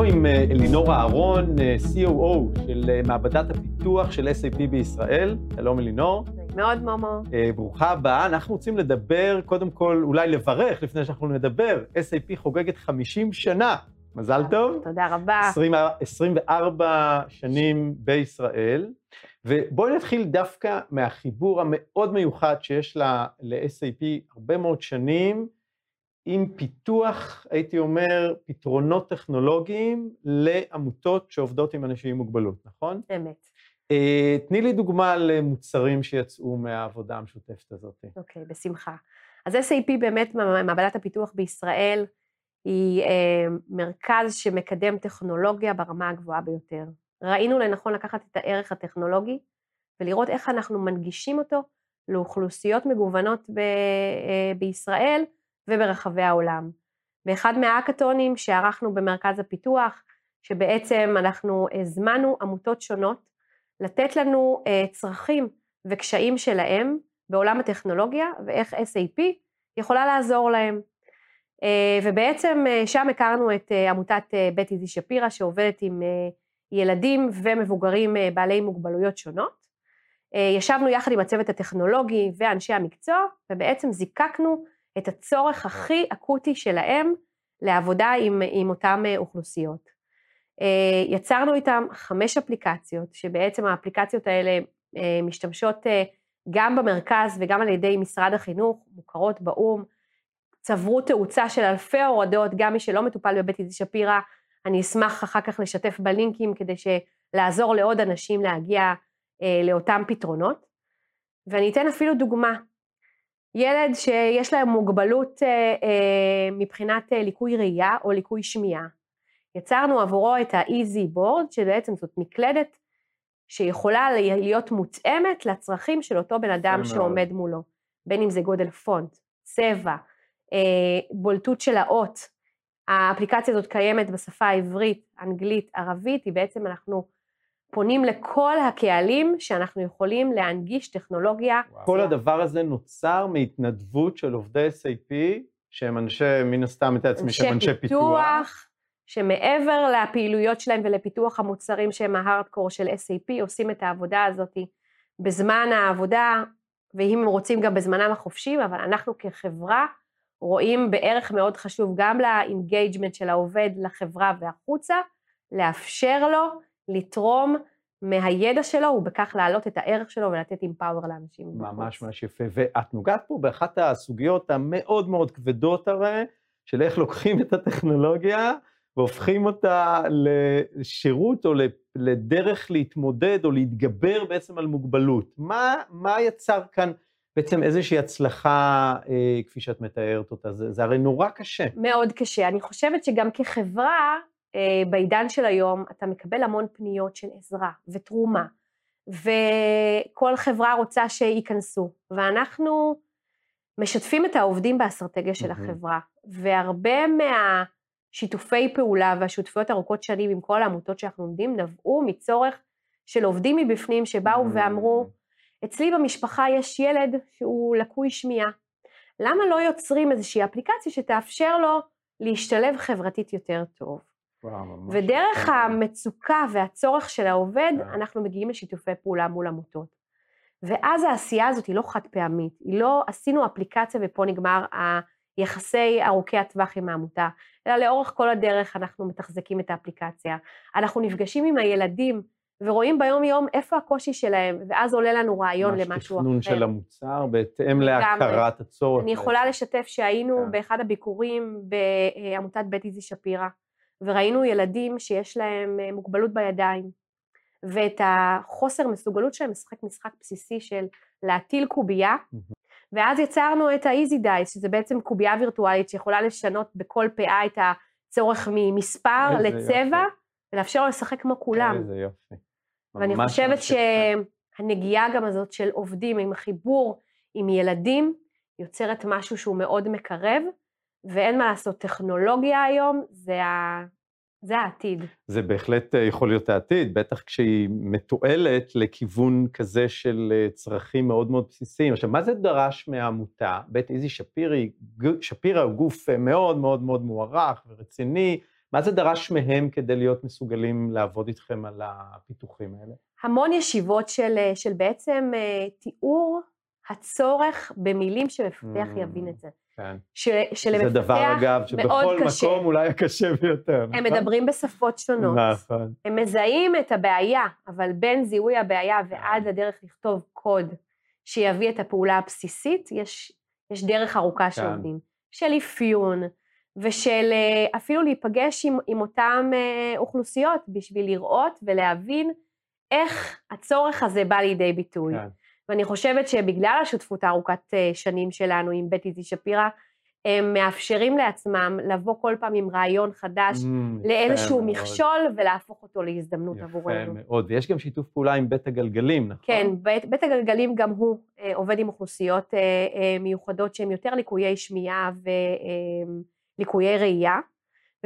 אנחנו עם אה, אלינור אהרון, אה, COO של אה, מעבדת הפיתוח של SAP בישראל. שלום אלינור. מאוד מומו. ברוכה הבאה. אנחנו רוצים לדבר, קודם כל, אולי לברך לפני שאנחנו נדבר. SAP חוגגת 50 שנה. מזל טוב. תודה רבה. 20, 24 שנים בישראל. ובואי נתחיל דווקא מהחיבור המאוד מיוחד שיש ל-SAP הרבה מאוד שנים. עם פיתוח, הייתי אומר, פתרונות טכנולוגיים לעמותות שעובדות עם אנשים עם מוגבלות, נכון? אמת. Uh, תני לי דוגמה למוצרים שיצאו מהעבודה המשותפת הזאת. אוקיי, okay, בשמחה. אז SAP באמת, מעבדת הפיתוח בישראל, היא uh, מרכז שמקדם טכנולוגיה ברמה הגבוהה ביותר. ראינו לנכון לקחת את הערך הטכנולוגי ולראות איך אנחנו מנגישים אותו לאוכלוסיות מגוונות ב, uh, בישראל, וברחבי העולם. באחד מהאקתונים שערכנו במרכז הפיתוח, שבעצם אנחנו הזמנו עמותות שונות לתת לנו אה, צרכים וקשיים שלהם בעולם הטכנולוגיה ואיך SAP יכולה לעזור להם. אה, ובעצם אה, שם הכרנו את עמותת בית איזי שפירא שעובדת עם ילדים ומבוגרים בעלי מוגבלויות שונות. ישבנו יחד עם הצוות הטכנולוגי ואנשי המקצוע ובעצם זיקקנו את הצורך הכי אקוטי שלהם לעבודה עם, עם אותן אה, אוכלוסיות. אה, יצרנו איתם חמש אפליקציות, שבעצם האפליקציות האלה אה, משתמשות גם במרכז וגם על ידי משרד החינוך, מוכרות באו"ם, צברו תאוצה של אלפי הורדות, גם מי שלא מטופל בבית איזי שפירא, אני אשמח אחר כך לשתף בלינקים כדי לעזור לעוד אנשים להגיע לאותם פתרונות. ואני אתן אפילו דוגמה, ילד שיש להם מוגבלות אה, אה, מבחינת אה, ליקוי ראייה או ליקוי שמיעה. יצרנו עבורו את ה-easy board, שבעצם זאת מקלדת שיכולה להיות מותאמת לצרכים של אותו בן אדם שעומד מולו, בין אם זה גודל פונט, צבע, בולטות של האות. האפליקציה הזאת קיימת בשפה העברית, אנגלית, ערבית, היא בעצם אנחנו פונים לכל הקהלים שאנחנו יכולים להנגיש טכנולוגיה. כל הדבר הזה נוצר מהתנדבות של עובדי SAP, שהם אנשי, מן הסתם, את עצמי, שהם אנשי פיתוח. פיתוח, שמעבר לפעילויות שלהם ולפיתוח המוצרים שהם ההארדקור של SAP, עושים את העבודה הזאת בזמן העבודה, ואם הם רוצים גם בזמנם החופשי, אבל אנחנו כחברה רואים בערך מאוד חשוב גם ל-engagement של העובד לחברה והחוצה, לאפשר לו לתרום מהידע שלו, ובכך להעלות את הערך שלו ולתת empower לאנשים. ממש ממש יפה. ואת נוגעת פה באחת הסוגיות המאוד מאוד כבדות הרי, של איך לוקחים את הטכנולוגיה והופכים אותה לשירות או לדרך להתמודד או להתגבר בעצם על מוגבלות. מה, מה יצר כאן בעצם איזושהי הצלחה, אה, כפי שאת מתארת אותה? זה, זה הרי נורא קשה. מאוד קשה. אני חושבת שגם כחברה, בעידן של היום אתה מקבל המון פניות של עזרה ותרומה, וכל חברה רוצה שייכנסו, ואנחנו משתפים את העובדים באסטרטגיה של החברה, והרבה מהשיתופי פעולה והשותפויות ארוכות שנים עם כל העמותות שאנחנו עומדים נבעו מצורך של עובדים מבפנים שבאו ואמרו, אצלי במשפחה יש ילד שהוא לקוי שמיעה, למה לא יוצרים איזושהי אפליקציה שתאפשר לו להשתלב חברתית יותר טוב? ודרך המצוקה והצורך של העובד, אה. אנחנו מגיעים לשיתופי פעולה מול עמותות. ואז העשייה הזאת היא לא חד פעמית, היא לא עשינו אפליקציה ופה נגמר היחסי ארוכי הטווח עם העמותה, אלא לאורך כל הדרך אנחנו מתחזקים את האפליקציה. אנחנו נפגשים עם הילדים ורואים ביום יום איפה הקושי שלהם, ואז עולה לנו רעיון למשהו אחר. ממש תכנון של המוצר בהתאם להכרת הצורך. אני יכולה לשתף שהיינו כן. באחד הביקורים בעמותת בית איזי שפירא, וראינו ילדים שיש להם אה, מוגבלות בידיים, ואת החוסר מסוגלות שלהם לשחק משחק בסיסי של להטיל קובייה, ואז יצרנו את ה-easy dice, שזה בעצם קובייה וירטואלית שיכולה לשנות בכל פאה את הצורך ממספר לצבע, יופי. ולאפשר לו לשחק כמו כולם. איזה יופי. ואני חושבת שהנגיעה גם הזאת של עובדים עם חיבור עם ילדים, יוצרת משהו שהוא מאוד מקרב, ואין מה לעשות, טכנולוגיה היום זה, ה... זה העתיד. זה בהחלט אה, יכול להיות העתיד, בטח כשהיא מתועלת לכיוון כזה של אה, צרכים מאוד מאוד בסיסיים. עכשיו, מה זה דרש מהעמותה? בית איזי שפירי, שפירא הוא גוף אה, מאוד מאוד מאוד מוערך ורציני, מה זה דרש מהם כדי להיות מסוגלים לעבוד איתכם על הפיתוחים האלה? המון ישיבות של, של בעצם תיאור הצורך במילים שמפתח mm, יבין את זה. כן. ש, שלמפתח זה דבר, אגב, שבכל קשה. מקום אולי הקשה ביותר, נכון? הם מדברים בשפות שונות. נכון. הם מזהים את הבעיה, אבל בין זיהוי הבעיה ועד הדרך לכתוב קוד שיביא את הפעולה הבסיסית, יש, יש דרך ארוכה כן. שעובדים. של אפיון, ושל אה, אפילו להיפגש עם, עם אותן אה, אוכלוסיות בשביל לראות ולהבין איך הצורך הזה בא לידי ביטוי. כן. ואני חושבת שבגלל השותפות הארוכת אה, שנים שלנו עם בית איזי שפירא, הם מאפשרים לעצמם לבוא כל פעם עם רעיון חדש mm, לאיזשהו מכשול ולהפוך אותו להזדמנות יפה עבורנו. יפה מאוד, ויש גם שיתוף פעולה עם בית הגלגלים, נכון? כן, בית, בית הגלגלים גם הוא אה, עובד עם אוכלוסיות אה, אה, מיוחדות שהן יותר ליקויי שמיעה וליקויי אה, ראייה,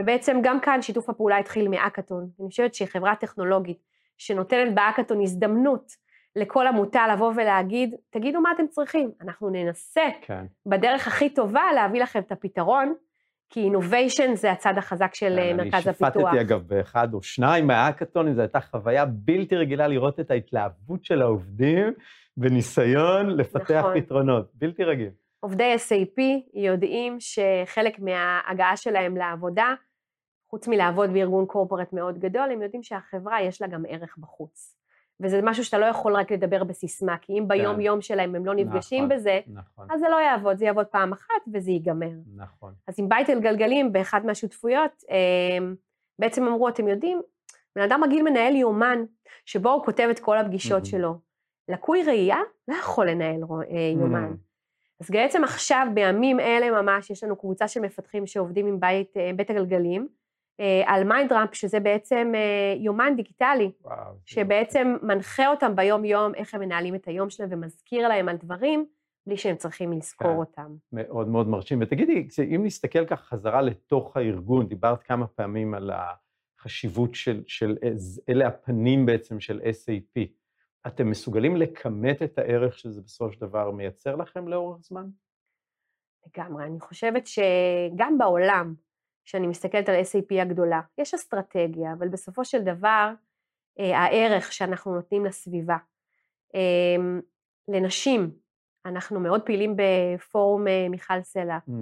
ובעצם גם כאן שיתוף הפעולה התחיל מאקתון. אני חושבת שחברה טכנולוגית שנותנת באקתון הזדמנות לכל עמותה לבוא ולהגיד, תגידו מה אתם צריכים, אנחנו ננסה כן. בדרך הכי טובה להביא לכם את הפתרון, כי אינוביישן זה הצד החזק של כן, מרכז הפיתוח. אני שיפטתי אגב באחד או שניים מהאקתונים, זו הייתה חוויה בלתי רגילה לראות את ההתלהבות של העובדים בניסיון לפתח נכון. פתרונות, בלתי רגיל. עובדי SAP יודעים שחלק מההגעה שלהם לעבודה, חוץ מלעבוד בארגון קורפורט מאוד גדול, הם יודעים שהחברה יש לה גם ערך בחוץ. וזה משהו שאתה לא יכול רק לדבר בסיסמה, כי אם ביום כן. יום שלהם הם לא נפגשים נכון, בזה, נכון. אז זה לא יעבוד, זה יעבוד פעם אחת וזה ייגמר. נכון. אז עם בית הגלגלים, באחת מהשותפויות, אמ, בעצם אמרו, אתם יודעים, בן אדם רגיל מנהל יומן, שבו הוא כותב את כל הפגישות mm-hmm. שלו. לקוי ראייה לא יכול לנהל אה, יומן. Mm-hmm. אז בעצם עכשיו, בימים אלה ממש, יש לנו קבוצה של מפתחים שעובדים עם בית, אה, בית הגלגלים, על MindRamp, שזה בעצם אה, יומן דיגיטלי, וואו, שבעצם מנחה אותם ביום-יום איך הם מנהלים את היום שלהם ומזכיר להם על דברים בלי שהם צריכים לזכור כן, אותם. מאוד מאוד מרשים. ותגידי, אם נסתכל ככה חזרה לתוך הארגון, דיברת כמה פעמים על החשיבות של, של אלה הפנים בעצם של SAP. אתם מסוגלים לכמת את הערך שזה בסופו של דבר מייצר לכם לאורך זמן? לגמרי. אני חושבת שגם בעולם, כשאני מסתכלת על SAP הגדולה. יש אסטרטגיה, אבל בסופו של דבר, אה, הערך שאנחנו נותנים לסביבה. אה, לנשים, אנחנו מאוד פעילים בפורום אה, מיכל סלע. Mm.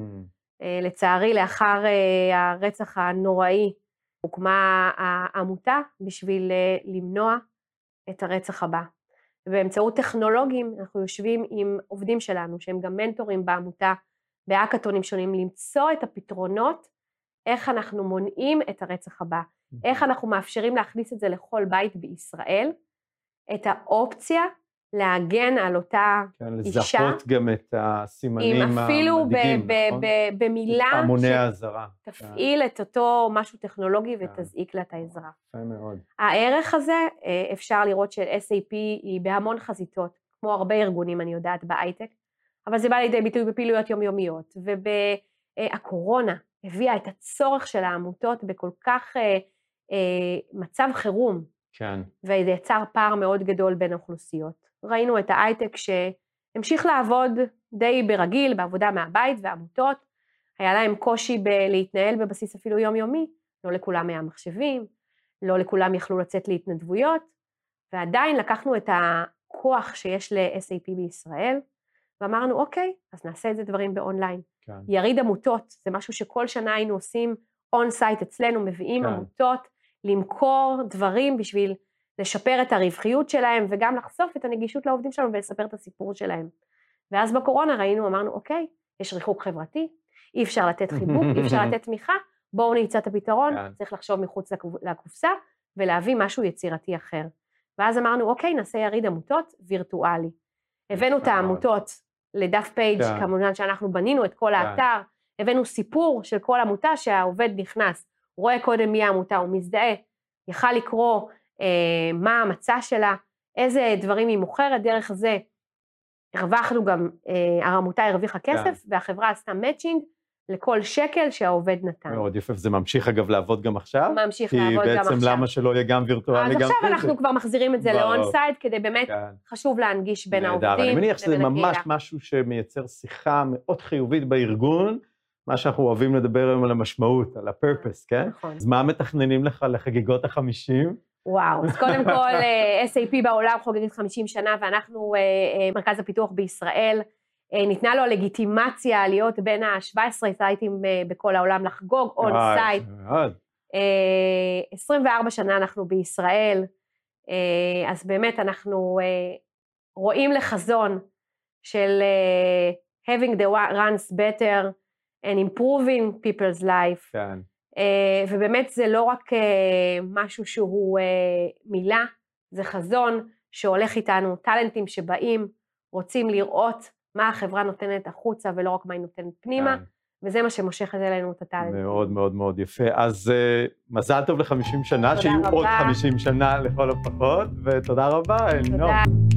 אה, לצערי, לאחר הרצח הנוראי, הוקמה העמותה בשביל למנוע את הרצח הבא. ובאמצעות טכנולוגים אנחנו יושבים עם עובדים שלנו, שהם גם מנטורים בעמותה, בהאקתונים שונים, למצוא את הפתרונות איך אנחנו מונעים את הרצח הבא, איך אנחנו מאפשרים להכניס את זה לכל בית בישראל, את האופציה להגן על אותה כן, אישה. כן, לזהות גם את הסימנים המדאיגים, אפילו נכון? במילה פעמוני האזהרה. שתפעיל כן. את אותו משהו טכנולוגי כן. ותזעיק לה את העזרה. יפה מאוד. הערך הזה, אה, אפשר לראות של SAP היא בהמון חזיתות, כמו הרבה ארגונים, אני יודעת, בהייטק, אבל זה בא לידי ביטוי בפעילויות יומיומיות, ובקורונה, הביאה את הצורך של העמותות בכל כך אה, אה, מצב חירום. כן. וזה יצר פער מאוד גדול בין האוכלוסיות. ראינו את ההייטק שהמשיך לעבוד די ברגיל, בעבודה מהבית, ועמותות, היה להם קושי בלהתנהל בבסיס אפילו יומיומי, לא לכולם היה מחשבים, לא לכולם יכלו לצאת להתנדבויות, ועדיין לקחנו את הכוח שיש ל-SAP בישראל, ואמרנו, אוקיי, אז נעשה את זה דברים ב-online. כן. יריד עמותות, זה משהו שכל שנה היינו עושים on site אצלנו, מביאים כן. עמותות למכור דברים בשביל לשפר את הרווחיות שלהם וגם לחשוף את הנגישות לעובדים שלנו ולספר את הסיפור שלהם. ואז בקורונה ראינו, אמרנו, אוקיי, יש ריחוק חברתי, אי אפשר לתת חיבוק, אי אפשר לתת תמיכה, בואו נמצא את הפתרון, כן. צריך לחשוב מחוץ לקופסה ולהביא משהו יצירתי אחר. ואז אמרנו, אוקיי, נעשה יריד עמותות וירטואלי. הבאנו את העמותות לדף פייג', כן. כמובן שאנחנו בנינו את כל כן. האתר, הבאנו סיפור של כל עמותה שהעובד נכנס, רואה קודם מי העמותה, הוא מזדהה, יכל לקרוא אה, מה המצע שלה, איזה דברים היא מוכרת, דרך זה הרווחנו גם, אה, העמותה הרוויחה כסף, כן. והחברה עשתה מאצ'ינג, לכל שקל שהעובד נתן. מאוד יפה, וזה ממשיך אגב לעבוד גם עכשיו? ממשיך לעבוד גם עכשיו. כי בעצם למה שלא יהיה גם וירטואלי, גם פיזי? אז עכשיו אנחנו כבר מחזירים את זה ל-on-site, כדי באמת כן. חשוב להנגיש בין העובדים אני מניח שזה ממש משהו שמייצר שיחה מאוד חיובית בארגון, מה שאנחנו אוהבים לדבר היום על המשמעות, על ה-purpose, כן? נכון. אז מה מתכננים לך לחגיגות החמישים? וואו, אז קודם כל, אה, SAP בעולם חוגגת 50 שנה, ואנחנו, אה, אה, מרכז הפיתוח בישראל, ניתנה לו לגיטימציה להיות בין ה-17 sites בכל העולם לחגוג on site. 24 שנה אנחנו בישראל, אז באמת אנחנו רואים לחזון של having the runs better and improving people's life. כן. ובאמת זה לא רק משהו שהוא מילה, זה חזון שהולך איתנו, טאלנטים שבאים, רוצים לראות מה החברה נותנת החוצה ולא רק מה היא נותנת פנימה, כן. וזה מה שמושך אלינו את הטאלנטים. מאוד מאוד מאוד יפה. אז uh, מזל טוב ל-50 שנה, שיהיו רבה. עוד 50 שנה לכל הפחות, ותודה רבה, אלינור. תודה.